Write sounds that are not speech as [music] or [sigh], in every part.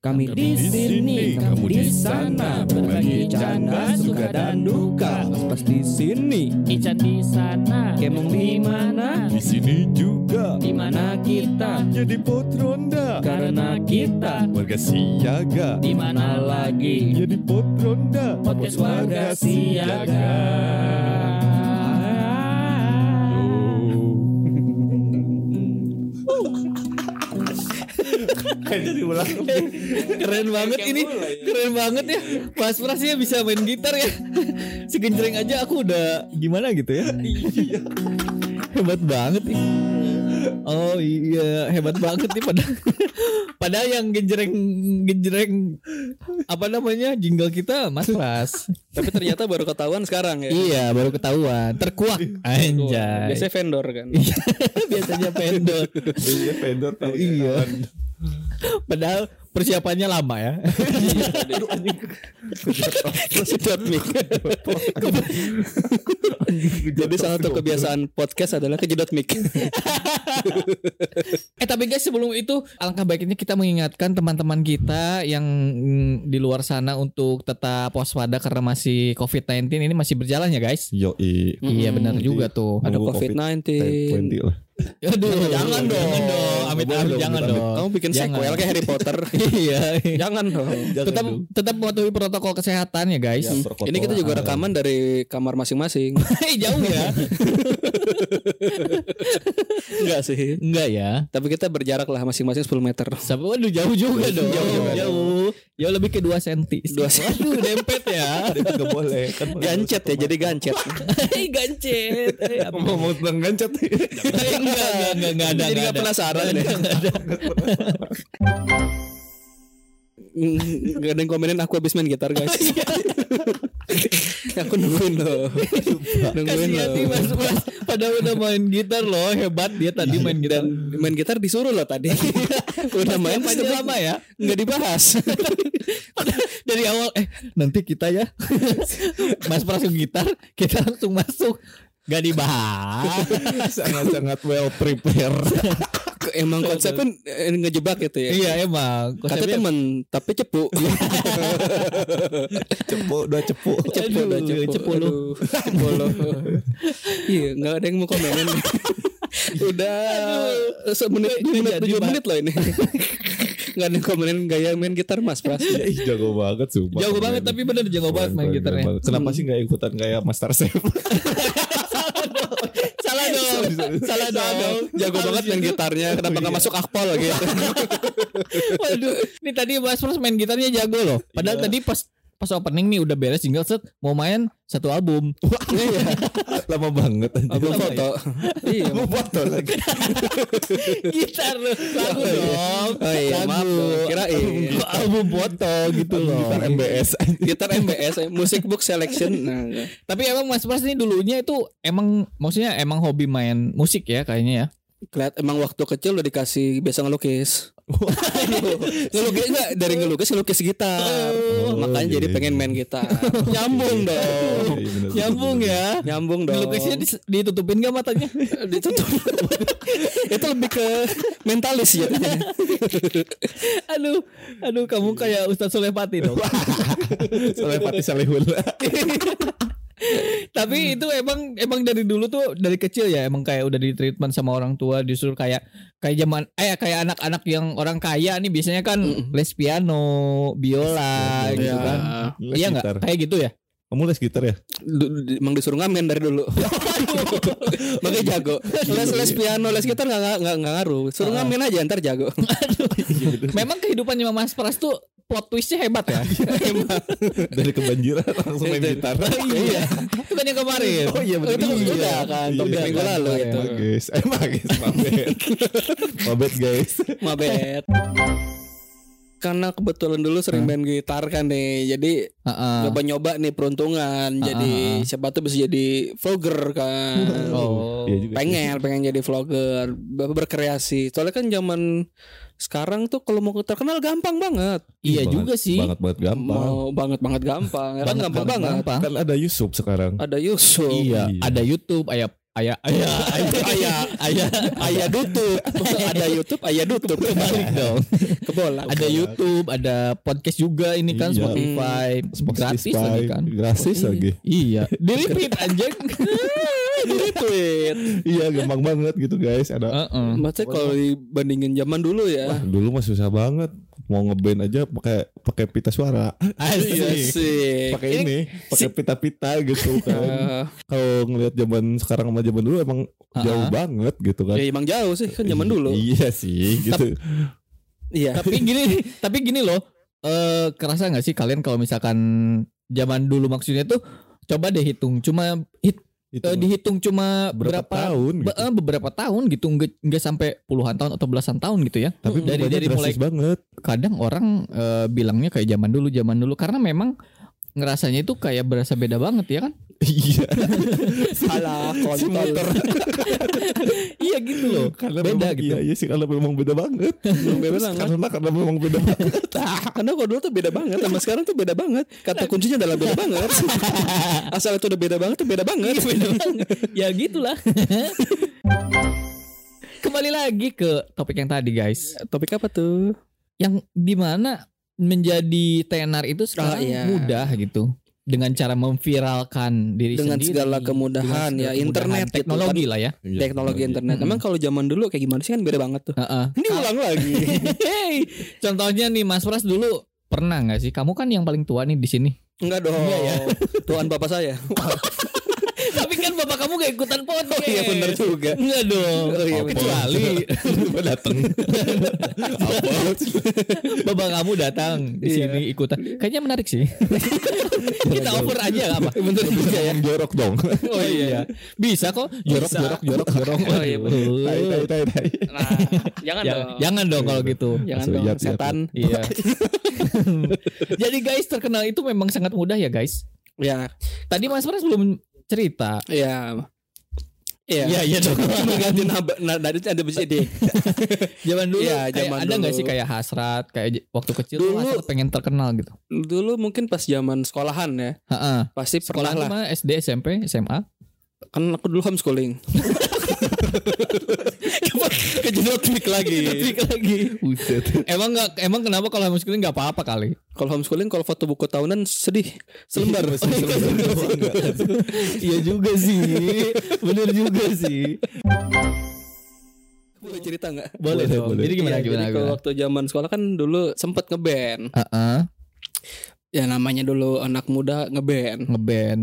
Kami di sini, kamu di sana, berbagi canda, suka dan duka. Pas di sini, Ican di sana, kemong di mana? Di sini juga. Di mana kita? jadi pot ronda. Karena kita warga siaga. Di mana lagi? jadi pot ronda. Podcast warga siaga. Jadi ulang Keren banget ini. Keren banget ya. Mas Prasnya bisa main gitar ya. Si genjreng aja aku udah gimana gitu ya. Hebat banget nih. Oh iya, hebat banget nih padahal padahal yang genjreng genjreng apa namanya jingle kita Mas Pras. Tapi ternyata baru ketahuan sekarang ya. iya, baru ketahuan. Terkuak anjay. Biasanya vendor kan. Iya, [laughs] biasanya pendor. Iya vendor tahu Iya. Padahal persiapannya lama ya. Jadi salah satu kebiasaan podcast adalah kejedot mic. Eh tapi guys sebelum itu alangkah baiknya kita mengingatkan teman-teman kita yang di luar sana untuk tetap waspada karena masih COVID-19 ini masih berjalan ya guys. Yo Iya benar juga tuh. Ada Nunggu COVID-19. 20 lah Aduh, jangan dong. Jangan dong. Amit Boleh amit dong, jangan dong. Kamu bikin sequel kayak Harry Potter. [laughs] Iya. Jangan dong. tetap tetap mematuhi protokol kesehatan ya guys. Ya, Ini kita juga rekaman dari kamar masing-masing. [laughs] Hei, jauh ya. [laughs] Enggak sih. Enggak ya. Tapi kita berjarak lah masing-masing 10 meter. Sampai waduh jauh juga dong. Jauh juga jauh. Jauh lebih ke 2 cm. 2 senti. Waduh, dempet ya. [laughs] itu gak boleh kan Gancet ya, jadi gancet. Hei, gancet. Ngomong tentang gancet enggak, enggak, enggak, enggak ada. Jadi enggak nggak ada. penasaran deh. Gak ada yang komenin aku habis main gitar guys [laughs] Aku nungguin loh Nungguin loh mas, mas. Padahal udah main gitar loh, hebat dia tadi main gitar. Dan main gitar disuruh loh tadi [laughs] Udah main tapi lama ya. Nggak dibahas [laughs] Dari awal eh nanti kita ya Mas Pras gitar, kita langsung masuk. Gak dibahas. sangat-sangat well prepared Emang konsepnya eh, ngejebak gitu ya. Iya emang. Kata Konsepnya- temen Tapi cepu [laughs] cepu dua cepu Cepu Aduh, dah cepu cepu lu. Cepu lu Iya nggak ada yang mau komenin. [laughs] Udah semenit dua menit tujuh menit loh ini. [laughs] Nggak ada yang komenin gaya main gitar mas. Pras jago banget sumpah. Jago banget tapi bener jago banget main gitarnya. kenapa sih gak ikutan kayak Master Chef dong. Salah dong. [laughs] Jago banget main gitarnya Kenapa nggak masuk akpol gitu [laughs] Waduh, ini tadi Mas Pras main gitarnya jago loh. Padahal Iya. tadi pas pas opening nih udah beres jingle set mau main satu album. Iya. Lama banget. Album foto. Iya Mau foto lagi. Gitar loh, lagu dong. Oh iya maaf Kirain album foto gitu loh. gitar MBS Gitar MBS Music Book Selection. Nah Tapi emang Mas Pras ini dulunya itu emang maksudnya emang hobi main musik ya kayaknya ya. Keliat emang waktu kecil udah dikasih biasa ngelukis ngelukis enggak dari ngelukis ngelukis gitar Oh, makanya iya, jadi iya. pengen main gitar [laughs] nyambung dong Iya, iya, bener. Nyambung ya. nyambung dong Lukisnya dis- ditutupin gak matanya? [laughs] ditutup [laughs] itu lebih ke mentalis ya aduh, aduh kamu kayak Ustadz Solepati dong. Soalnya Fatih Salihun [laughs] Tapi itu emang emang dari dulu tuh dari kecil ya emang kayak udah di treatment sama orang tua disuruh kayak kayak zaman eh kayak anak-anak yang orang kaya nih biasanya kan les piano, biola gitu Iya. kan. Les Iya gitar. nggak? Kayak gitu ya? Kamu les gitar ya? Du- du- emang disuruh ngamen dari dulu [laughs] makanya jago les les piano les gitar nggak nggak nggak nggak ngaruh suruh ngamen aja ntar jago [laughs] Memang kehidupannya Mas Pras tuh plot twistnya hebat ya. [laughs] Dari kebanjiran langsung main gitar iya. Itu kan yang kemarin. Oh iya bener. Itu Iya. udah kan. Iya, minggu kan, lalu itu. ya. Guys, eh magis, mabet, [laughs] mabet guys. mabet karena kebetulan dulu sering main gitar kan nih jadi nyoba-nyoba nih peruntungan jadi siapa tuh bisa jadi vlogger kan Oh. Iya pengen pengen jadi vlogger ber- berkreasi soalnya kan zaman sekarang tuh kalau mau terkenal gampang banget Iya Banget- juga sih. Banget banget gampang. mau banget banget gampang kan Banget gampang banget gampang. Kan ada Yusuf sekarang. ada Yusuf Iya, Iya. ada YouTube, ada ayah ayah ayah ayah ayah Ayah tutup. [laughs] Ada YouTube, ayah tutup. kebalik dong. Kebolak. Ada YouTube, ada podcast juga ini kan Iya. Spotify, gratis lagi kan. Gratis lagi. Iya, [laughs] di repeat anjing. [laughs] Di retweet. Iya gampang banget gitu guys. Ada Heeh. Maksudnya kalau dibandingin zaman dulu ya. dulu mah susah banget mau ngeband aja pakai pakai pita suara Iya Asik. sih. pakai ini pakai pita-pita gitu [laughs] kan kalau ngelihat zaman sekarang sama zaman dulu emang jauh Ah. banget gitu kan ya emang jauh sih kan zaman dulu. iya sih gitu Iya. tapi gini, tapi gini loh. Eh kerasa nggak sih kalian kalau misalkan zaman dulu maksudnya tuh coba deh hitung cuma hit, itu eh, dihitung cuma berapa, berapa, tahun be- gitu. eh, beberapa tahun gitu nggak nggak sampai puluhan tahun atau belasan tahun gitu ya. Tapi dari dari mulai banget. kadang orang eh, bilangnya kayak zaman dulu zaman dulu. Karena memang ngerasanya itu kayak berasa beda banget ya kan iya [laughs] Salah kontol. [laughs] iya gitu loh karena beda memang, gitu iya, iya sih karena memang beda banget [laughs] beda banget. karena karena memang beda banget Karena kalau dulu tuh beda banget sama sekarang tuh beda banget. Kata kuncinya adalah beda banget. Asal itu udah beda banget tuh beda banget. ya gitulah kembali lagi ke topik yang tadi guys Topik apa tuh? yang di mana menjadi tenar itu sekarang iya. mudah gitu dengan cara memviralkan diri Dengan sendiri segala kemudahan, dengan segala ya, internet gitu teknologi lah ya Iya, Teknologi internet. Mm-mm. Emang kalau zaman dulu kayak gimana sih kan beda banget tuh. Heeh. Ini ulang lagi. [laughs] Hey, contohnya nih Mas Pras dulu pernah nggak sih kamu kan yang paling tua nih di sini Enggak dong. Enggak ya? Tuan bapak saya. [laughs] tapi kan bapak kamu gak ikutan podcast Oh iya benar juga. Enggak dong Oh iya, betul. kecuali [laughs] Tiba datang [laughs] bapak kamu datang di Iya. sini ikutan kayaknya menarik sih [laughs] kita offer aja nggak apa bener juga ya jorok dong oh iya bisa kok jorok Bisa. jorok jorok jorok Oh iya, bener. tai tai tai tai Nah, jangan Ya, dong. jangan dong kalau gitu Jangan dong setan. Iya. Jadi guys terkenal itu memang sangat mudah ya guys. Ya, Tadi Mas Pras belum cerita. ya. Iya. Iya iya dong. [laughs] Mengganti naba, nah, dari ada deh. [laughs] zaman dulu Iya, kayak zaman ada nggak sih kayak hasrat kayak waktu kecil Dulu- hasrat pengen terkenal gitu. Dulu mungkin pas zaman sekolahan ya, Heeh. pasti Sekolah pernah lah. SD, SMP, SMA. Kan aku dulu homeschooling. [laughs] Kejedot mic lagi. Trik lagi. Buset. emang nggak emang kenapa kalau homeschooling nggak apa-apa kali? Kalau homeschooling kalau foto buku tahunan sedih. Selembar. Iya [laughs] juga sih. Bener juga sih. Boleh cerita nggak? Boleh, Boleh, dong. boleh. Jadi gimana Iya, gimana? jadi kalau gimana? waktu zaman sekolah kan dulu sempet ngeband. Heeh. Ya namanya dulu anak muda ngeband. Ngeband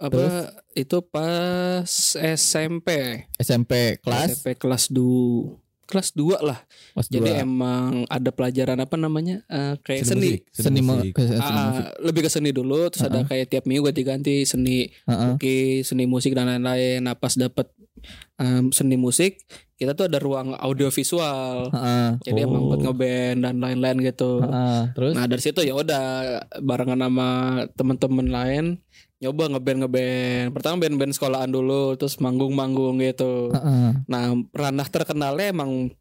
Apa itu pas SMP. SMP kelas SMP kelas 2. Kelas 2 lah. kelas Jadi dua. emang ada pelajaran apa namanya? Eh, kayak seni. musik, seni, ke- seni Ah, musik. lebih ke seni dulu terus ada kayak tiap minggu ganti-ganti seni Heeh. lukis, seni musik dan lain-lain. Nah, pas dapet em, seni musik, kita tuh ada ruang audiovisual. Heeh. Jadi emang buat Oh. ngeband dan lain-lain gitu. Heeh. Terus Nah, dari situ ya udah barengan sama temen-temen lain nyoba ngeband ngeband. Pertama band-band sekolahan dulu, terus manggung-manggung gitu. Heeh. Nah, ranah terkenalnya emang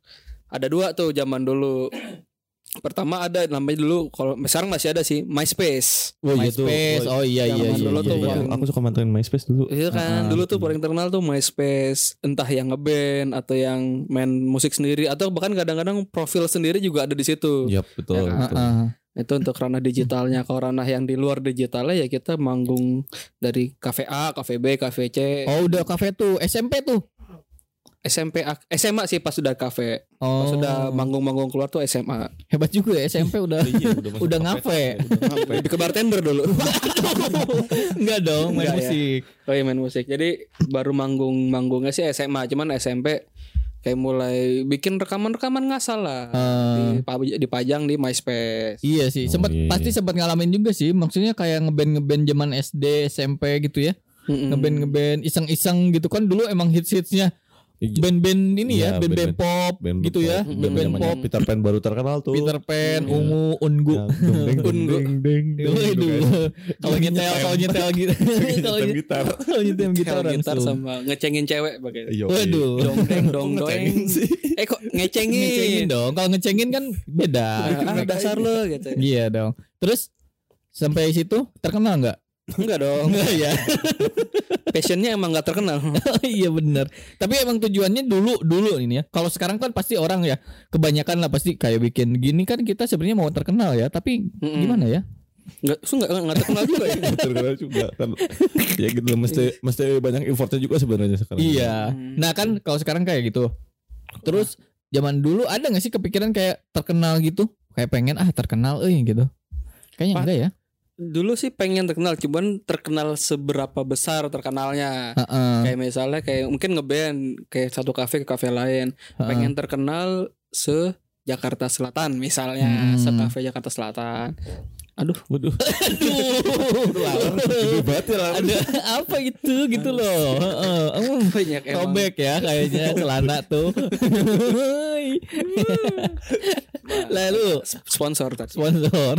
ada dua tuh zaman dulu. Pertama ada namanya dulu kalau sekarang masih ada sih MySpace. Oh, iya tuh. MySpace. Oh iya iya Zaman iya. dulu iya, tuh iya. yang- Aku suka mantengin MySpace dulu. Itu kan Ah, dulu tuh paling terkenal tuh MySpace, entah yang ngeband atau yang main musik sendiri atau bahkan kadang-kadang profil sendiri juga ada di situ. Iya betul. Ya, betul. Heeh. Itu untuk ranah digitalnya. Kalau ranah yang di luar digitalnya ya kita manggung dari kafe A, kafe B, kafe C, Oh udah kafe tuh SMP tuh. SMP, A- SMA sih pas sudah kafe. Oh Pas sudah manggung-manggung keluar tuh SMA. hebat juga ya SMP udah Iya, udah udah ngafe. [laughs] Lebih ke bartender dulu. Enggak dong main Enggak ya. musik. Oh iya main musik. Jadi baru manggung-manggungnya sih SMA, cuman SMP kayak mulai bikin rekaman-rekaman ngasal lah. Eh, Dipa- dipajang di MySpace. iya sih, sempat iya, pasti iya. sempat ngalamin juga sih. Maksudnya kayak ngeband ngeband zaman SD, SMP gitu ya. Mm-mm. Ngeband ngeband iseng-iseng gitu kan dulu emang hits hitsnya Iya. Band-band ini ya, Iya, band-band band-band- pop Band gitu ya, pop. band-band pop. Peter Pan baru terkenal tuh. Peter Pan, Iya. Ungu, Ungu. Ungu. gitu. Kalau nyetel, kalau [laughs] nyetel gitu. Kalau gitar. kalau nyetel gitar [laughs] Gitar, sama ngecengin cewek pakai. Iya, Waduh. Dong deng dong doeng. Eh kok ngecengin? Ngecengin dong. Kalau ngecengin kan beda. Dasar lo gitu. Iya dong. Terus sampai situ terkenal nggak? Enggak dong. Enggak ya. [laughs] Passionnya emang nggak terkenal. [laughs] iya benar. Tapi emang tujuannya dulu dulu ini ya. Kalau sekarang kan pasti orang ya kebanyakan lah pasti kayak bikin gini kan kita sebenarnya mau terkenal ya. Tapi Mm-mm. gimana ya? Enggak, su nggak nggak terkenal juga ya. [laughs] terkenal juga kan ya gitu mesti mesti banyak effortnya juga sebenarnya sekarang Iya. Nah kan kalau sekarang kayak gitu. Terus zaman dulu ada nggak sih kepikiran kayak terkenal gitu? Kayak pengen ah terkenal eh gitu. Kayaknya enggak ya. Dulu sih pengen terkenal, cuman terkenal seberapa besar terkenalnya. Heeh. Kayak misalnya kayak mungkin ngeband kayak satu kafe ke kafe lain, Heeh. pengen terkenal se Jakarta Selatan misalnya, Hmm. se kafe Jakarta Selatan. Aduh, waduh banget ya lah ada apa itu gitu loh. Heeh. [laughs] Banyak emang. Robek ya kayaknya celana tuh. [laughs] Lalu sponsor tadi. sponsor.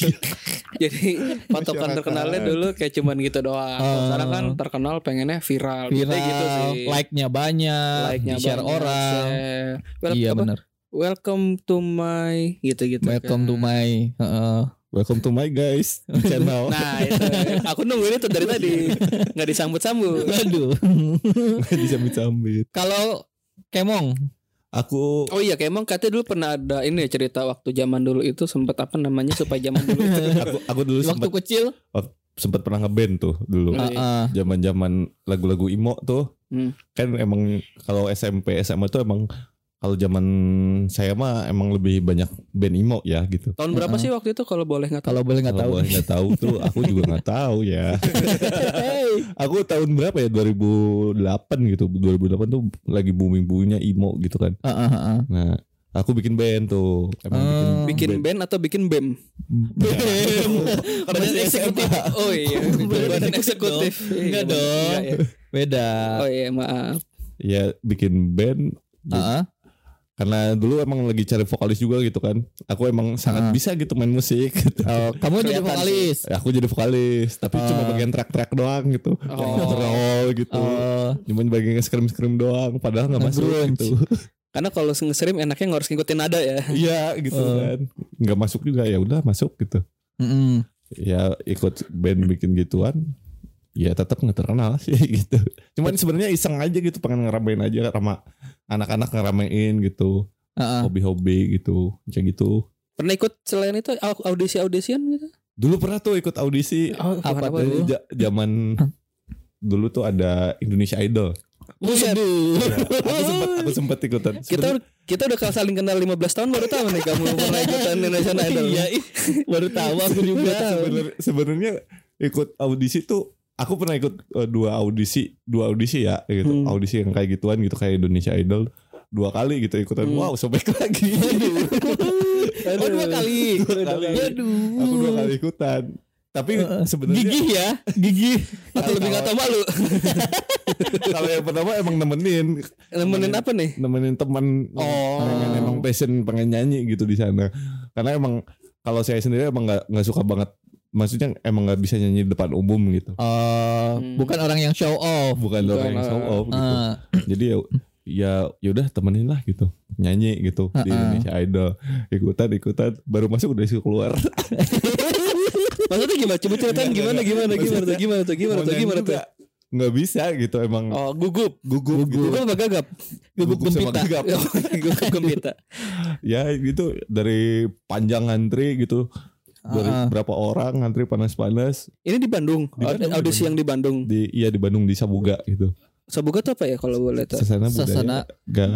[laughs] Jadi patokan terkenalnya dulu kayak cuman gitu doang. Oh. Sekarang kan terkenal pengennya viral, Viral, Gitu, gitu sih. like-nya banyak, Like-nya di-share banyak, orang. share. Iya benar. Welcome to my gitu-gitu. Welcome to kan. my heeh. Welcome to my guys channel. Nah itu. Aku nungguin itu dari tadi. Nggak disambut-sambut. Aduh. disambit-sambit Kalau Kemong, aku Oh iya kayak emang katanya dulu pernah ada ini ya cerita waktu zaman dulu itu sempat apa namanya supaya zaman dulu itu. [laughs] Aku aku dulu waktu sempat kecil, sempat pernah ngeband tuh dulu. Oh, iya. heeh. zaman-zaman lagu-lagu imo tuh. Hmm. kan emang kalau SMP SMA tuh emang kalau zaman saya mah emang lebih banyak band imo ya gitu tahun berapa sih waktu itu kalau boleh nggak tahu? kalau boleh nggak tahu. boleh nggak tahu tuh aku juga nggak tahu ya [laughs] aku tahun berapa ya 2008 gitu 2008 tuh lagi booming boomingnya emo gitu kan Heeh, heeh. nah aku bikin band tuh emang Oh. Bikin band atau bikin BEM? Badan [laughs] eksekutif. Oh iya, [laughs] badan eksekutif. Enggak Iya, dong. enggak ya. Beda. Oh iya maaf. ya bikin band Heeh. Karena dulu emang lagi cari vokalis juga gitu kan aku emang sangat Ah. bisa gitu main musik gitu. [laughs] Oh, kamu jadi vokalis. Ya, aku jadi vokalis tapi cuma Ah. bagian track-track doang gitu Oh. Yang roll gitu Oh, cuman bagian scream-scream doang padahal nggak masuk Grunge. gitu [laughs] Karena kalau nge-stream enaknya nggak harus ngikutin nada ya. iya gitu Oh. kan nggak masuk juga ya udah masuk gitu mm-mm. ya ikut band bikin gituan ya tetap nggak terkenal sih [laughs] gitu cuman sebenarnya iseng aja gitu pengen ngeramein aja sama anak-anak ngeramein gitu Heeh. hobi-hobi gitu kayak gitu Pernah ikut selain itu au- audisi-audisian gitu? dulu pernah tuh ikut audisi Oh, Apa apa ja- zaman dulu tuh ada Indonesia Idol Buset. Ya, aku sempat aku [laughs] sempat ikutan Kita kita udah saling kenal 15 tahun baru tahu nih kamu pernah ikutan Indonesian [laughs] Idol. Iya, baru tahu aku juga. Sebenar- sebenarnya ikut audisi tuh aku pernah ikut eh, dua audisi dua audisi ya gitu Hmm. audisi yang kayak gituan gitu kayak Indonesia Idol dua kali gitu ikutan Hmm. wow sobek lagi [laughs] Oh, dua kali. Dua kali. Aduh. aku dua kali ikutan tapi sebenarnya Gigih ya, gigih. Atau lebih nggak tahu malu. [laughs] kalau yang pertama emang nemenin Nemenin apa nih? nemenin teman Oh. pengen emang passion pengen nyanyi gitu di sana karena emang kalau saya sendiri emang nggak nggak suka banget maksudnya emang nggak bisa nyanyi di depan umum gitu Oh, Hmm. bukan orang yang show off. bukan Bukan, orang yang show off gitu Ah, jadi ya ya yaudah temenin lah gitu nyanyi gitu di Ha-ha. Indonesia Idol ikutan ikutan baru masuk udah disuruh keluar [laughs] Maksudnya gimana? Coba ceritain gimana gimana gimana tuh gimana tuh gimana tuh gimana tuh? nggak bisa gitu emang Oh gugup. gugup, gitu Gugup apa gagap? gugup gempita. gagap. [laughs] gugup gembita. [laughs] ya gitu dari panjang antri gitu dari Ah. berapa orang antri panas-panas Ini di Bandung. Di Bandung, Audisi di yang di Bandung. di iya di Bandung di Sabuga gitu Sabuga tuh apa ya kalau boleh tahu? Sasana budaya Sasana. gak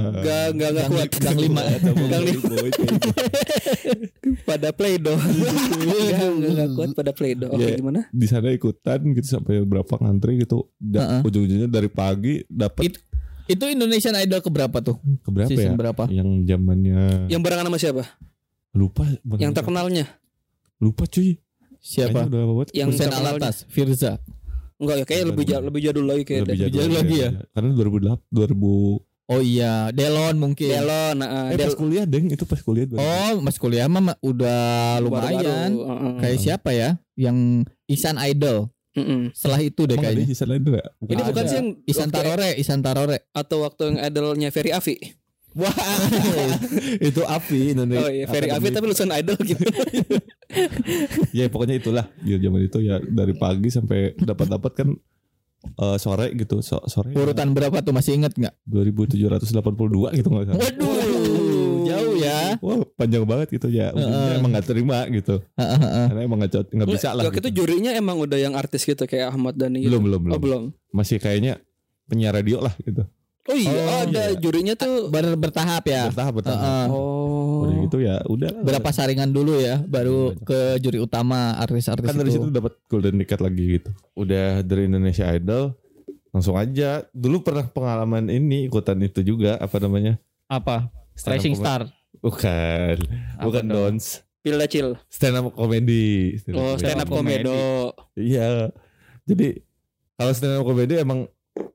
Gak gak kuat. gang lima. [laughs] Gang lima. [laughs] pada play doh. [laughs] Gak gak gak kuat pada play doh. Oke Iya. gimana? di sana ikutan gitu sampai berapa ngantri gitu Da- Ha-ha. ujung-ujungnya dari pagi dapat It- Itu Indonesian Idol ke berapa tuh? ke berapa Season ya berapa? yang zamannya Yang barengan sama siapa? lupa Yang terkenalnya? Lupa cuy Siapa? Udah lama banget. Yang Hussein terkenalnya. Alatas, Firza. Enggak ya kayak lebih jauh lebih jadul lagi kayak lebih jadul, jadul lagi ya? karena 2008 2000 Oh iya, Delon mungkin. Delon, nah, eh Del pas kuliah deng itu pas kuliah 2000. Oh, Mas kuliah mah ma- udah lumayan. baru-baru, uh-uh. Kayak siapa ya? Yang Isan Idol. Mm-mm. Setelah itu deh Emang kayaknya. sisa lain enggak? Ini bukan Ada. sih yang Isan Tarore, Isan Tarore. atau waktu yang idolnya Ferry Afi. Wah, itu Avi Indonesia. Oh iya, Ferry Afi tapi lulusan idol gitu. [laughs] ya pokoknya itulah ya zaman itu ya dari pagi sampai dapat dapat kan eh, sore gitu so, sore Urutan berapa tuh masih inget nggak? 2782 gitu nggak salah Waduh, jauh ya. Wah panjang banget gitu ya Ujungnya emang gak terima gitu Heeh, heeh. Karena emang nggak bisa lah Waktu itu gitu. jurinya emang udah yang artis gitu kayak Ahmad Dhani gitu. Belum belum belum Oh belum. Masih kayaknya penyiar radio lah gitu Oh iya, Oh, ada iya. jurinya tuh. Ber- bertahap ya. Bertahap bertahap Heeh. Oh. Udah gitu ya udah. Berapa saringan dulu ya, baru ke juri utama artis-artis kan dari itu. situ dapat golden ticket lagi gitu udah dari Indonesia Idol langsung aja dulu pernah pengalaman ini ikutan itu juga apa namanya Apa? Stand up Rising comedy. Star. bukan bukan dong? dons Pilih chill. stand up comedy Oh, stand up comedy. iya jadi kalau stand up comedy emang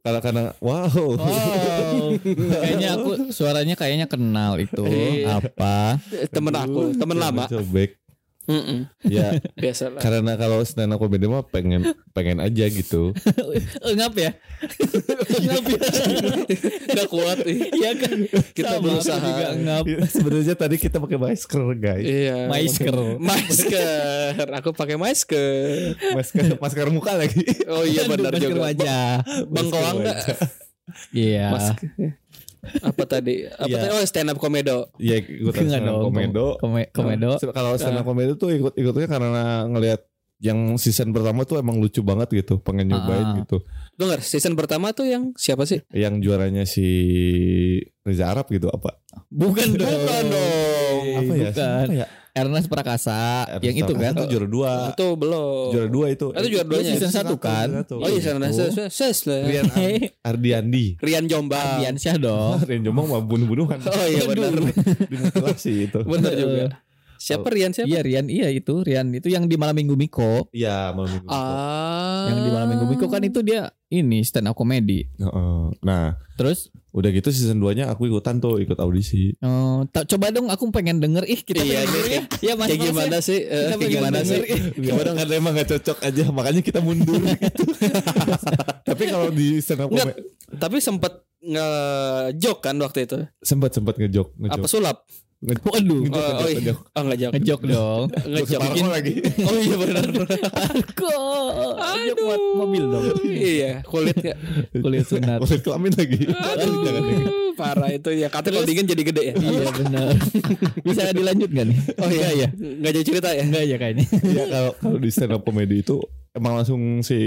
karena karena wow Oh, kayaknya aku suaranya kayaknya kenal itu. Iya. Apa? Temen aku, temen lama. Cobek. Mm-mm. ya Biasa lah. karena kalau stand up comedy mah pengen pengen aja gitu [laughs] Ngap ya? Ngap ya? Gak kuat nih. Iya kan? Kita Sama, berusaha. juga ngap. sebenarnya tadi kita pakai masker guys Iya. Masker. Masker. Aku pakai masker. masker masker muka lagi Oh iya benar masker juga. wajah. Bengkoang enggak? Iya. Masker. Apa tadi? Apa Iya. tadi? Oh stand up komedo. ya ikutan Enggak stand up dong. komedo Kome- komedo. Se- Kalau stand up comedy tuh ikut ikutnya karena ngelihat yang season pertama tuh emang lucu banget gitu, pengen nyobain Ah. gitu. Dengar season pertama tuh yang siapa sih? Yang juaranya si Reza Arab gitu apa? Bukan dong. Bukan dong. Apa ya? Bukan. Siapa ya? Ernest Prakasa. Ernest yang itu kan? Itu juara dua. Itu belum. Juara dua itu. Itu juara duanya. Season satu kan? Oh iya season lah. Rian Ardiandi. Rian Jombang. Ardiansyah dong. [laughs] Rian Jombang mah bunuh-bunuhan. Oh iya benar. Dimutilasi itu. Benar juga. Siapa Rian siapa? Iya Rian, iya itu Rian itu yang di malam minggu Miko. Iya, malam minggu. Ah. Yang di malam minggu Miko kan itu dia ini stand up comedy. Heeh. Nah, Terus udah gitu season 2-nya aku ikutan tuh, ikut audisi. oh, coba dong aku pengen denger ih kita Iya, pengen denger iya. ya. Ya Mas Kayak gimana ya. sih? Kita Kayak gimana denger, sih? ih. Gimana karena emang gak cocok aja, makanya kita mundur gitu. [laughs] Tapi kalau di stand up comedy Tapi sempet ngejok kan waktu itu. sempat sempat ngejok, ngejok. Apa sulap? Ngejok. Waduh, Ngejok, Oh, ngejok, oh, iya. ngejok. Oh ngejok. ngejok dong. [laughs] Ngejok. Parko lagi. Oh iya benar. Kok ngejok buat mobil dong. iya, kulit ya. Kulit sunat. [laughs] Kulit kelamin lagi. Jangan. Aduh, parah itu ya. Katanya kalau dingin jadi gede ya. Iya benar. [laughs] Bisa dilanjut gak nih? Oh iya ya. Enggak jadi cerita ya. Enggak ya kayaknya. Iya kalau kalau di stand up comedy itu emang langsung si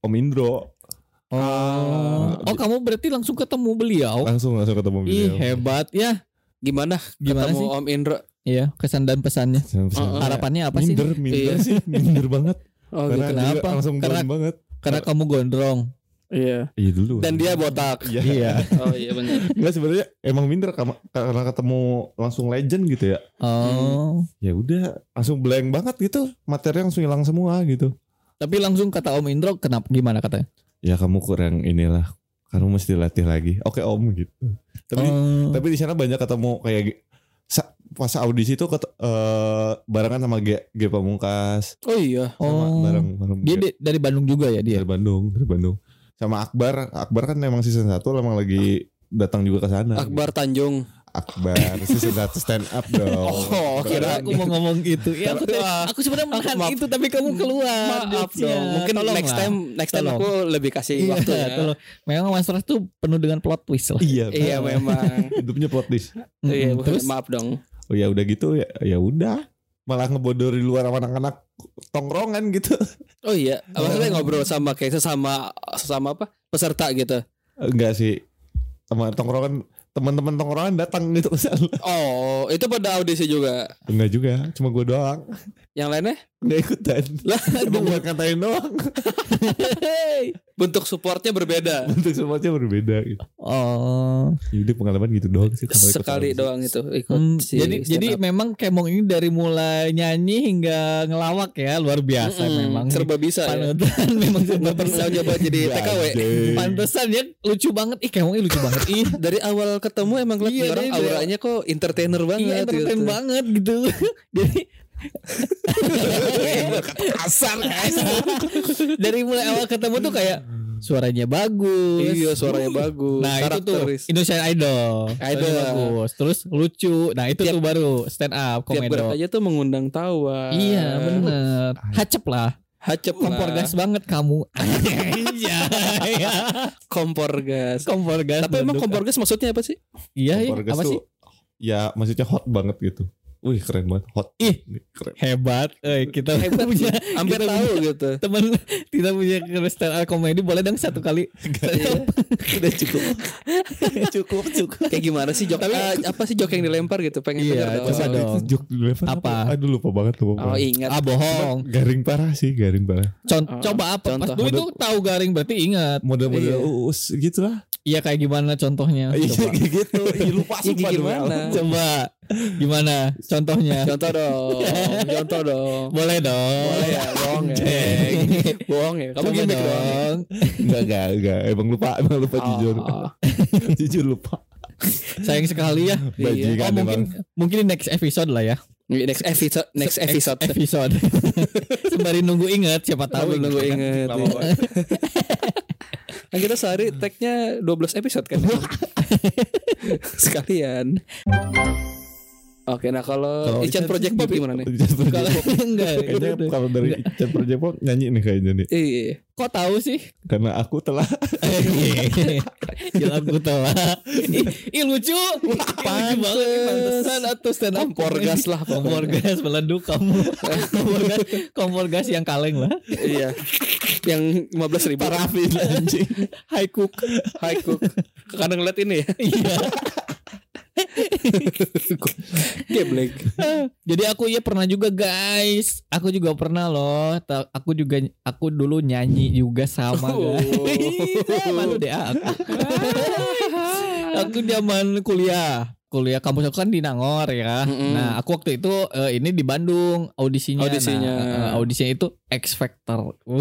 Om Indro Oh, oh kamu berarti langsung ketemu beliau? langsung langsung ketemu Ih beliau. hebat ya. Gimana? Gimana ketemu sih? Om Indro? Iya kesan dan pesannya. Harapannya apa sih? minder, minder Iya. sih, minder banget. [laughs] Oh Karena gitu. dia Kenapa? langsung Karena- banget. Karena kamu gondrong. Iya. Iya dulu. Dan dia botak. Iya. [laughs] Iya. Oh iya benar. Enggak sebenarnya emang minder karena ketemu langsung legend gitu ya. Oh. Ya udah langsung blank banget gitu. Materi langsung hilang semua gitu. Tapi langsung kata Om Indro kenapa gimana katanya? Ya kamu kurang inilah. Kamu mesti latih lagi. Oke Om gitu. Tapi Oh. tapi di sana banyak ketemu kayak pas audisi tuh ket, eh, barengan sama G, G Pamungkas Oh iya. sama Oh. bareng bareng Dia G- dari Bandung juga ya dia. dari Bandung dari Bandung sama Akbar Akbar kan emang season 1 emang lagi datang juga ke sana Akbar Tanjung. Akbar season 1 stand up dong Oh, Kira aku mau ngomong gitu. Ya aku, aku sebenarnya menahan Maaf. itu tapi kamu keluar. Maaf dong. Mungkin Tolong next lah. time next time Tolong. aku lebih kasih Iya, waktu ya. tolong. Memang Mas Ras tuh penuh dengan plot twist lah. iya Iya memang. [laughs] hidupnya plot twist Iya. Terus maaf dong. oh ya udah gitu ya ya udah malah ngebodori luar sama anak-anak tongkrongan gitu [laughs] Oh iya, maksudnya ngobrol sama kayak sesama sesama apa? Peserta gitu. enggak sih sama tongkrongan teman-teman tongkrongan datang gitu ke sana Oh, itu pada audisi juga. enggak juga cuma gue doang. Yang lainnya enggak ikutan Lah, [laughs] cuma buat ngatain doang bentuk supportnya berbeda. untuk semuanya berbeda gitu. Oh. Jadi pengalaman gitu doang sih Sekali doang itu ikut Hmm, si jadi jadi up. memang Kemong ini dari mulai nyanyi hingga ngelawak ya luar biasa Mm-mm, memang. serba bisa ya. Panutan [laughs] memang serba Nggak bisa. nyoba jadi TKW. Pantesan ya lucu banget. Ih Kemong ini lucu banget. Ih Dari awal ketemu emang Iya, orang auranya kok entertainer banget. iya entertain gitu. banget gitu. [laughs] Jadi Kasar dari mulai awal ketemu tuh kayak suaranya bagus. Iya suaranya bagus. Nah itu tuh. Indonesian Idol. Idol. Suaranya bagus. Terus lucu. Nah itu Tiap- tuh baru stand up Tiap komedo. gerak aja tuh mengundang tawa. Iya bener. Hacep lah. Hacep Kompor gas banget kamu. [laughs] Iya. iya. Kompor gas. Kompor gas. Tapi emang kompor gas maksudnya apa sih? Iya, iya. Kompor gas apa tuh, sih? Ya maksudnya hot banget gitu. Wih keren banget hot. Ih. keren. Hebat. Eh, kita Hebat punya Hampir tahu punya gitu. teman kita punya stand up komedi boleh dong satu kali. Udah cukup. cukup cukup. Kayak gimana sih jok? eh, apa sih jok yang dilempar gitu? Pengen Iya, denger coba dong. Jok dilempar Apa? Aduh lupa banget lupa Oh banget. ingat. Ah bohong. Garing parah sih garing parah. Con- Oh, coba apa? Pas contoh. dulu itu tahu garing berarti ingat. Model-model Iya. uus gitu lah. Iya kayak gimana contohnya? Iya gitu. Iya lupa Iya, sumpah demi gimana? Coba gimana contohnya? Contoh dong. Contoh dong. Boleh dong. Boleh ya, bohong ya. Bohong ya. Kamu gimmick dong. Enggak enggak enggak. Emang lupa emang lupa jujur. Oh, [laughs] jujur lupa. Sayang sekali ya. Bajingan Oh, mungkin emang. mungkin next episode lah ya. Next episode, next episode. episode. [laughs] Sembari nunggu ingat siapa tahu Tahu nunggu inget. Kan kita sehari tag-nya 12 episode kan. [laughs] Sekalian. Oke, nah kalau Ican Ican Project Pop gimana nih? [laughs] Ican Project Kalau Pop. [laughs] enggak, Kayaknya kalau dari Ican Project Pop nyanyi nih kayaknya nih. Iya. kok tahu sih? Karena aku telah [laughs] Gila aku telah. Ih, lucu. Pantesan atau stand up Kompor gas lah Kompor gas meleduk kamu. kompor gas, kompor gas yang kaleng lah. Iya. Yang 15 ribu. parafin anjing. High cook. High cook. Kadang ngeliat ini ya. Iya. Geblek. Jadi aku ya pernah juga guys. Aku juga pernah loh. Aku juga aku dulu nyanyi juga sama Oh. guys. [laughs] Malu deh ah, aku. [laughs] aku zaman kuliah. Kuliah kampus aku kan di Nangor ya. Mm-mm. Nah, aku waktu itu eh, ini di Bandung audisinya. Audisinya. Nah, eh, audisinya itu X Factor. Wow,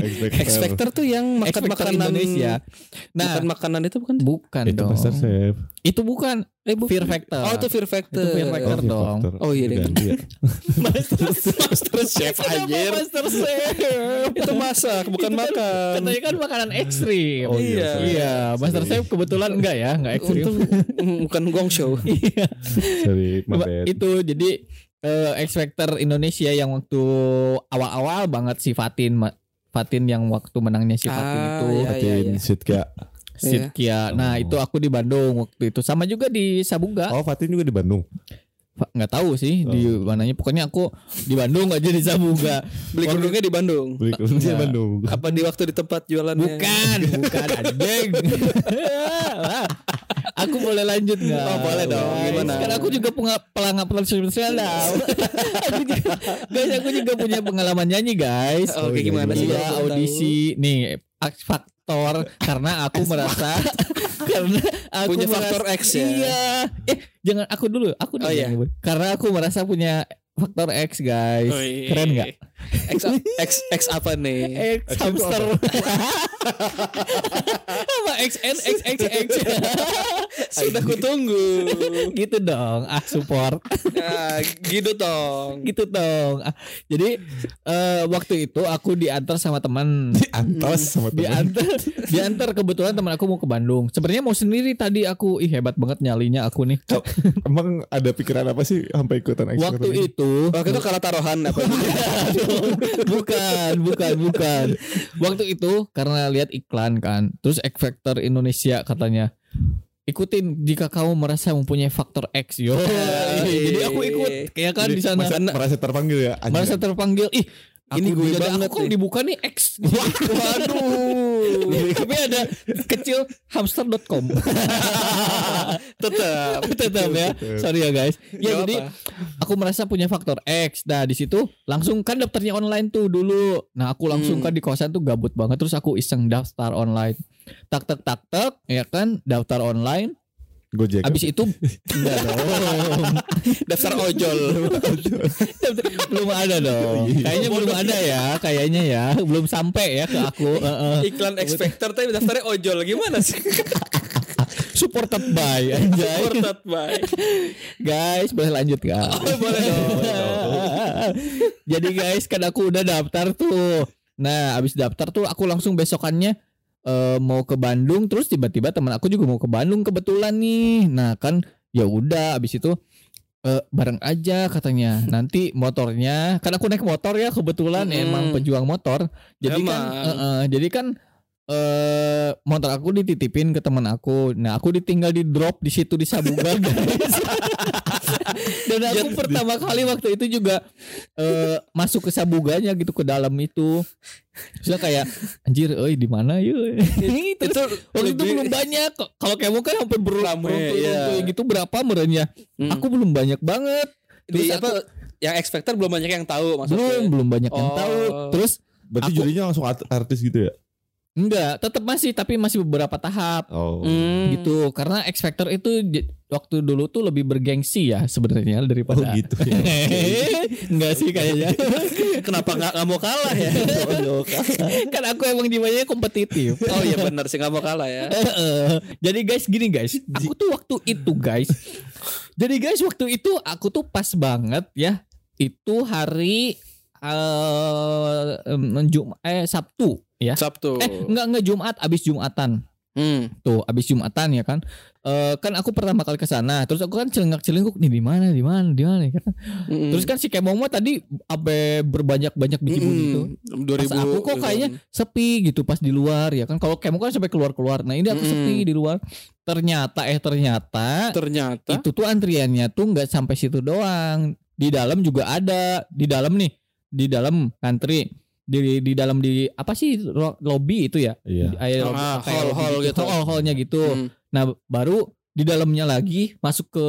X X Factor tuh yang makan Factor makanan Indonesia. Nah, Nah, makan makanan itu bukan? bukan Itu dong. Master Chef. Itu bukan Eh, bukan. Fear Factor. Oh, itu Fear Factor. Itu Fear Factor. Fear dong. Factor. Oh, iya deh. Ganti ya. Master, [laughs] Master Chef anjir. Master Chef. Itu masak, bukan Itu kan makan. Katanya kan makanan ekstrim. Oh, iya. Iya, Master Chef kebetulan enggak ya, enggak ekstrim. Untung [laughs] bukan gong show. Iya. Sorry, itu jadi eh, X Factor Indonesia yang waktu awal-awal banget si Fatin Fatin yang waktu menangnya si Fatin Ah, itu iya. Fatin Sitka. Sitkia. Nah, Oh. itu aku di Bandung waktu itu. Sama juga di Sabuga. Oh, Fatin juga di Bandung. Nggak tahu sih di Oh. mananya. Pokoknya aku di Bandung aja di Sabuga. [laughs] Beli kerudungnya di Bandung. Beli kerudung di Enggak. Bandung. Apa di waktu di tempat jualannya? Bukan, bukan anjing. [laughs] aku boleh lanjut nggak? Oh, boleh dong. Guys, Gimana? Kan aku juga punya pelanggan profesional. aku juga, [laughs] guys, aku juga punya pengalaman nyanyi, guys. Oh, Oke, gimana sih? Iya, audisi nih X Factor karena aku merasa [laughs] karena aku Punya merasa- faktor X ya? Iya. Eh, jangan aku dulu, aku dulu. Oh, iya. Karena aku merasa punya faktor X, guys. Oh, iya. Keren nggak? X, X, X apa nih? X hamster. [laughs] Sama XN XXX. Sudah kutunggu. gitu dong. Ah, support. Ya, gitu dong. gitu dong. Ah, jadi eh, waktu itu aku diantar sama teman. Antos sama teman. Diantar, diantar kebetulan teman aku mau ke Bandung. Sebenarnya mau sendiri tadi aku. Ih hebat banget nyalinya aku nih. Emang ada pikiran apa sih sampai ikutan X Waktu ini? itu Waktu itu kalah taruhan apa? [laughs] bukan, bukan, bukan. Waktu itu karena lihat iklan kan, terus X Factor Indonesia katanya ikutin jika kamu merasa mempunyai faktor X yo. Jadi aku ikut, kayak kan di sana Masa- merasa terpanggil ya. anjing. merasa terpanggil. Ih, Ini aku gue jadi aku nih. dibuka nih X. [laughs] Waduh. Tapi ada kecil hamster.com. [laughs] Tetap. [laughs] Tetap ya. Sorry ya guys. Ya Gak jadi apa. aku merasa punya faktor X. Nah di situ langsung kan daftarnya online tuh dulu. Nah aku langsung Hmm. kan di kosan tuh gabut banget. Terus aku iseng daftar online. Tak tak tak tak ya kan daftar online. Gojek. Abis itu [laughs] enggak dong. [laughs] Daftar ojol. belum ada dong. Kayaknya belum ada ya. Kayaknya ya belum sampai ya ke aku. [laughs] Heeh. Iklan X Factor tapi daftarnya ojol gimana sih? Supported by anjay. Supported by. Guys boleh lanjut gak? Oh, boleh dong. Jadi guys kan aku udah daftar tuh. Nah abis daftar tuh aku langsung besokannya eh, mau ke Bandung terus tiba-tiba teman aku juga mau ke Bandung kebetulan nih. Nah kan ya udah abis itu eh, bareng aja katanya. [laughs] Nanti motornya kan aku naik motor ya kebetulan Mm-mm. emang pejuang motor. Jadi kan Emang. eh, eh, jadi kan eh motor aku dititipin ke teman aku. Nah aku ditinggal di drop di situ di Sabuga [laughs] guys [laughs] dan aku pertama kali waktu itu juga eh masuk ke Sabuganya gitu ke dalam itu Terus kayak anjir euy di mana yuk [laughs] itu Waktu itu belum banyak kok. Kalau kamu kan sampai iya. berapa gitu berapa merenya. Hmm. Aku belum banyak banget. di Terus apa yang expected belum banyak yang tahu maksudnya belum belum banyak yang Oh. tahu. Terus Berarti Aku- jurinya langsung art- artis gitu ya? Enggak, tetap masih tapi masih beberapa tahap Oh. Hmm. gitu. Karena X Factor itu waktu dulu tuh lebih bergengsi ya sebenarnya Oh daripada gitu ya. [laughs] enggak sih kayaknya. [laughs] kenapa nggak nggak mau kalah ya [laughs] kan aku emang jiwanya kompetitif. oh iya benar sih nggak mau kalah ya Heeh. jadi guys gini guys, aku tuh waktu itu guys. jadi guys waktu itu aku tuh pas banget ya. Itu hari eh Jum eh Sabtu ya. Sabtu Eh enggak enggak Jumat abis Jumatan. Hmm. Tuh abis Jumatan ya kan. Eh kan aku pertama kali ke sana, terus aku kan celengak-celenguk nih di mana di mana di mana ya kan. Mm-mm. Terus kan si Kemong mah tadi abe berbanyak-banyak biji Mm-mm. gitu. Pas 2000 aku kok kayaknya sepi gitu pas di luar ya kan. Kalau Kemong kan sampai keluar-keluar. Nah, ini aku Mm-mm. sepi di luar. Ternyata eh ternyata ternyata itu tuh antriannya tuh nggak sampai situ doang. Di dalam juga ada. Di dalam nih, di dalam antri di di dalam di apa sih ro- lobby itu ya? Iya. Air- Ah, kayak hall- lobby hall gitu. Hall hallnya gitu. Hmm. Nah, baru di dalamnya lagi masuk ke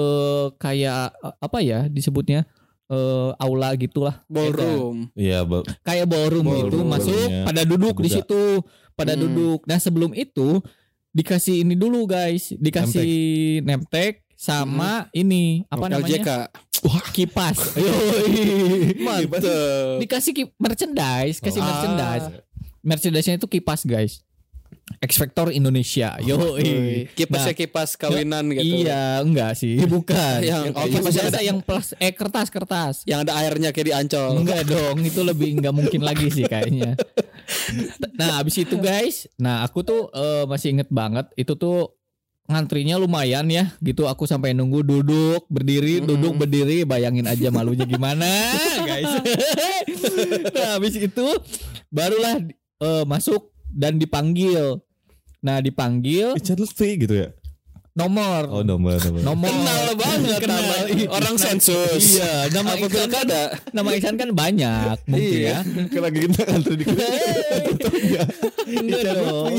kayak apa ya disebutnya eh, aula gitulah. ballroom Iya, Bang. Kayak ballroom, Ballroom, gitu masuk ballroomnya. pada duduk di situ, pada Hmm. duduk. Nah, sebelum itu dikasih ini dulu guys, dikasih nemtek sama ini apa namanya? LJK Kipas. [laughs] Yoi. mantep Dikasih ki- merchandise, kasih Oh. merchandise. Merchandise-nya itu kipas guys. X Factor Indonesia. Yoi. kipasnya Nah, kipas kawinan gitu Iya, enggak sih, [laughs] bukan. Yang- oh, yang kipas masih biasa ada- yang plus eh kertas kertas. yang ada airnya kayak di ancol Enggak dong, itu lebih enggak mungkin lagi sih kayaknya. Nah, abis itu guys, nah aku tuh eh, masih inget banget itu tuh ngantrinya lumayan ya, gitu aku sampai nunggu duduk, berdiri, duduk, berdiri, bayangin aja malunya gimana, [laughs] guys. [laughs] nah, abis itu barulah eh, masuk dan dipanggil. Nah, dipanggil Richard Levy gitu ya? Nomor. Oh nomor nomor. Nomor kenal banget Kenal. nama Iya. orang sensus Iya, nama apa Iksan kan, pilkada nama Iksan kan banyak mungkin ya. Kan lagi kita antri di Enggak dong.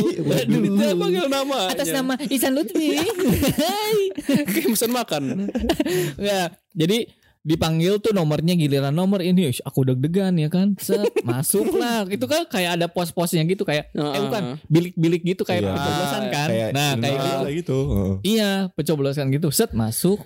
dia panggil nama Atas nama Ihsan Lutfi. [laughs] kayak pesan makan ya, jadi dipanggil tuh nomornya giliran nomor ini aku deg-degan ya kan set [laughs] masuk lah itu kan kayak ada pos-posnya gitu kayak eh Heeh. bukan bilik-bilik gitu kayak Iya. pencoblosan kan Kayak nah kayak gitu gitu. Heeh. iya pencoblosan gitu set masuk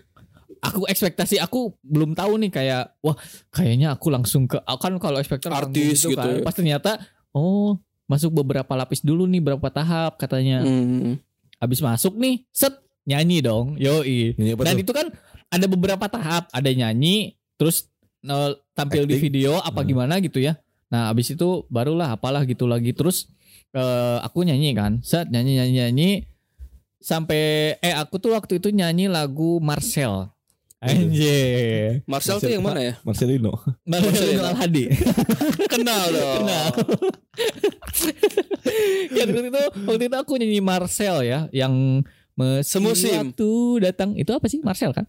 aku ekspektasi aku belum tahu nih kayak wah kayaknya aku langsung ke kan kalau ekspektor Artis gitu ya. pas ternyata oh masuk beberapa lapis dulu nih berapa tahap katanya Hmm. habis masuk nih set nyanyi dong yoi Nyanyi apa dan itu kan ada beberapa tahap. Ada nyanyi terus eh, tampil di Acting. video apa Hmm. gimana gitu ya. Nah habis itu barulah apalah gitu lagi. Terus eh, aku nyanyi kan. Set nyanyi nyanyi nyanyi. Sampai eh aku tuh waktu itu nyanyi lagu Marcel. Anjir. Marcel tuh yang mana ya? Marcelino. Marcel Al Hadi [laughs] kenal dong. Kenal. [laughs] ya waktu itu waktu itu aku nyanyi Marcel ya yang meski Semusim. waktu datang. Itu apa sih? Marcel kan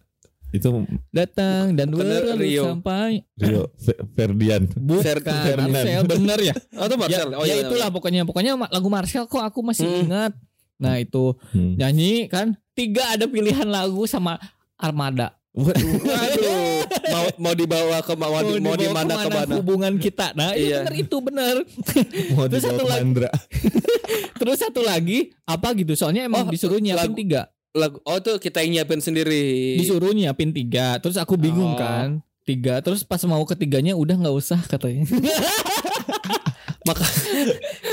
Itu datang dan Bener, berlalu Rio. sampai Rio Fe- Ferdian. bukan Ferdinand. Marcel bener ya oh itu Marcel ya, oh ya iya itulah pokoknya pokoknya ma- lagu Marcel kok aku masih Hmm. ingat nah itu Hmm. nyanyi kan tiga ada pilihan lagu sama Armada Waduh. Waduh, mau mau dibawa ke mau, di, mau di mana ke mana? hubungan kita nah itu Iya. bener itu bener Mau Terus satu lagi. [laughs] Terus satu lagi apa gitu soalnya emang Oh, disuruh nyiapin lagu- tiga Lagu, oh tuh kita yang nyiapin sendiri. disuruh nyiapin tiga terus aku bingung Oh. kan tiga terus pas mau ketiganya udah nggak usah katanya [laughs] Maka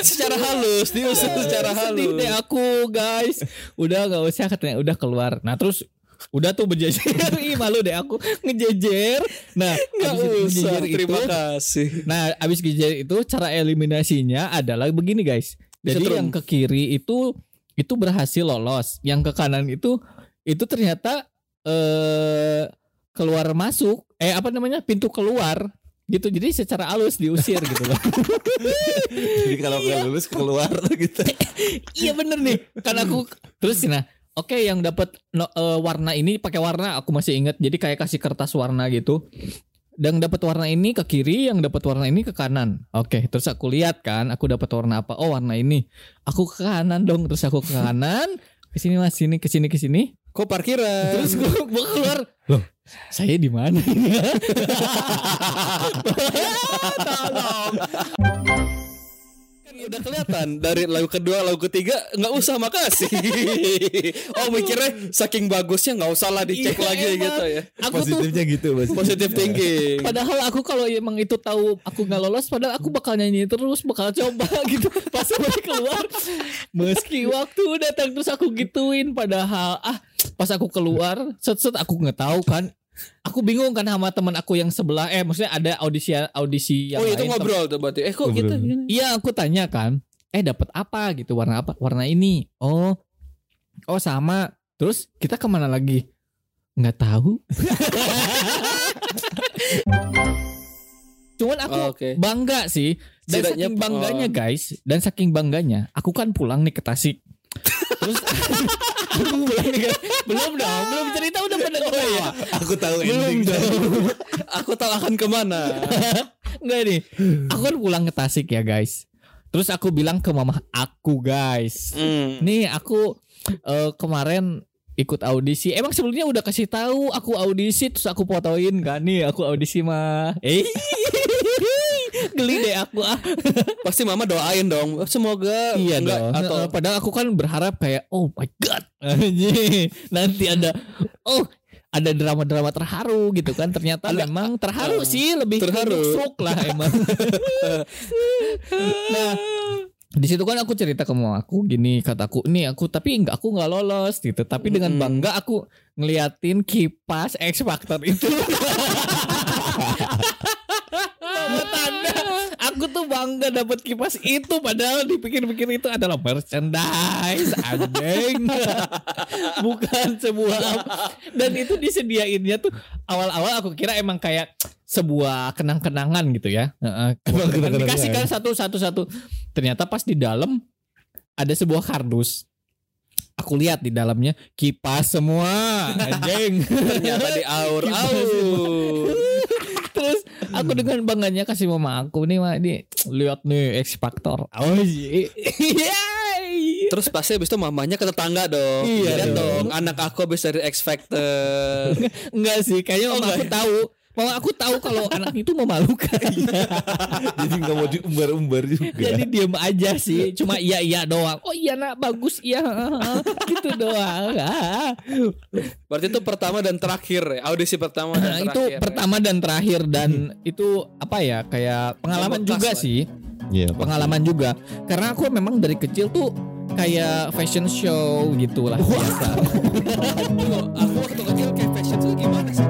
secara halus diusir secara sedih deh halus. aku guys udah nggak usah katanya udah keluar nah terus udah tuh berjejer [laughs] Ih, malu deh aku ngejejer nah Nggak usah. ngejejer Terima itu kasih. nah abis ngejejer itu cara eliminasinya adalah begini guys Jadi Setrum. yang ke kiri itu itu berhasil lolos. Yang ke kanan itu itu ternyata eh keluar masuk eh apa namanya pintu keluar gitu. Jadi secara halus diusir gitu loh. [laughs] Jadi kalau nggak lulus keluar [laughs] gitu. iya bener nih. Kan aku terus nah Oke, yang dapat no- eh, warna ini pakai warna aku masih ingat. Jadi kayak kasih kertas warna gitu. Dan dapat warna ini ke kiri, yang dapat warna ini ke kanan. Oke, terus aku lihat kan, aku dapat warna apa? Oh, warna ini. Aku ke kanan dong, terus aku ke kanan. Ke sini Mas, sini ke sini ke sini. Kok parkiran? Terus gua, gua keluar. Loh, saya di mana ini? [laughs] [laughs] Tolong. Kan udah kelihatan dari lagu kedua lagu ketiga nggak usah makasih [laughs] oh mikirnya saking bagusnya nggak usah lah dicek Iya, lagi emang. gitu ya Aku tuh Positifnya gitu, Mas. positive thinking Padahal aku kalau emang itu tahu aku nggak lolos, padahal aku bakal nyanyi terus, bakal coba [laughs] gitu. Pas sampai keluar, meski waktu datang terus aku gituin. Padahal ah, pas aku keluar, set set aku nggak tahu kan. Aku bingung kan sama teman aku yang sebelah. Eh, maksudnya ada audisi audisi yang oh itu lain. ngobrol tuh berarti eh kok Ngobrol. gitu? Iya, aku tanya kan. Eh, dapat apa gitu? Warna apa? Warna ini. Oh, oh sama. Terus kita ke mana lagi? Nggak tahu. [laughs] Cuman aku Oh, oke. bangga sih dan Setidaknya- saking bangganya oh. guys dan saking bangganya aku kan pulang nih ke Tasik terus belum nih belum dong belum cerita udah pada ketawa. Aku tahu belum ending. dong. [laughs] Aku tahu akan ke mana. [laughs] Enggak nih. Aku kan pulang ke Tasik ya guys. Terus aku bilang ke mama aku guys. Hmm. nih aku eh, kemarin ikut audisi. Emang sebelumnya udah kasih tahu aku audisi terus aku fotoin kan nih aku audisi mah. Eh [laughs] geli deh aku ah [laughs] pasti mama doain dong semoga Iya enggak, dong. atau Padahal aku kan berharap kayak oh my god. [laughs] Nanti ada oh ada drama-drama terharu gitu kan. Ternyata memang terharu sih lebih terharu. nyusruk lah emang. [laughs] nah, di situ kan aku cerita ke mama aku gini kataku ini aku tapi enggak aku nggak lolos gitu tapi dengan Mm-mm. bangga aku ngeliatin kipas X Factor itu tanda aku tuh bangga dapat kipas itu padahal dipikir-pikir itu adalah merchandise anjing. [laughs] Bukan sebuah dan itu disediainnya tuh awal-awal aku kira emang kayak sebuah kenang-kenangan gitu ya. Dikasihkan satu satu satu. Ternyata pas di dalam ada sebuah kardus. Aku lihat di dalamnya kipas semua anjing. Ternyata di [laughs] aur aur aku dengan bangganya kasih mama aku nih mah ini lihat nih X Factor. Oh iya. [laughs] terus pasti habis itu mamanya ke tetangga dong Iya Lihat dong. dong anak aku habis dari X Factor [laughs] Enggak sih, kayaknya mama aku tahu. Mama aku tahu kalau anak itu memalukan. [laughs] Jadi nggak mau diumbar-umbar juga. Jadi diem aja sih, cuma iya iya doang. Oh iya nak bagus iya [laughs] gitu doang. Ah. berarti itu pertama dan terakhir ya audisi pertama dan Nah, itu terakhir ya. pertama dan terakhir dan itu apa ya kayak pengalaman juga lah. sih. Iya, pengalaman juga karena aku memang dari kecil tuh kayak fashion show gitu lah biasa [laughs] aku waktu kecil kayak fashion tuh gimana sih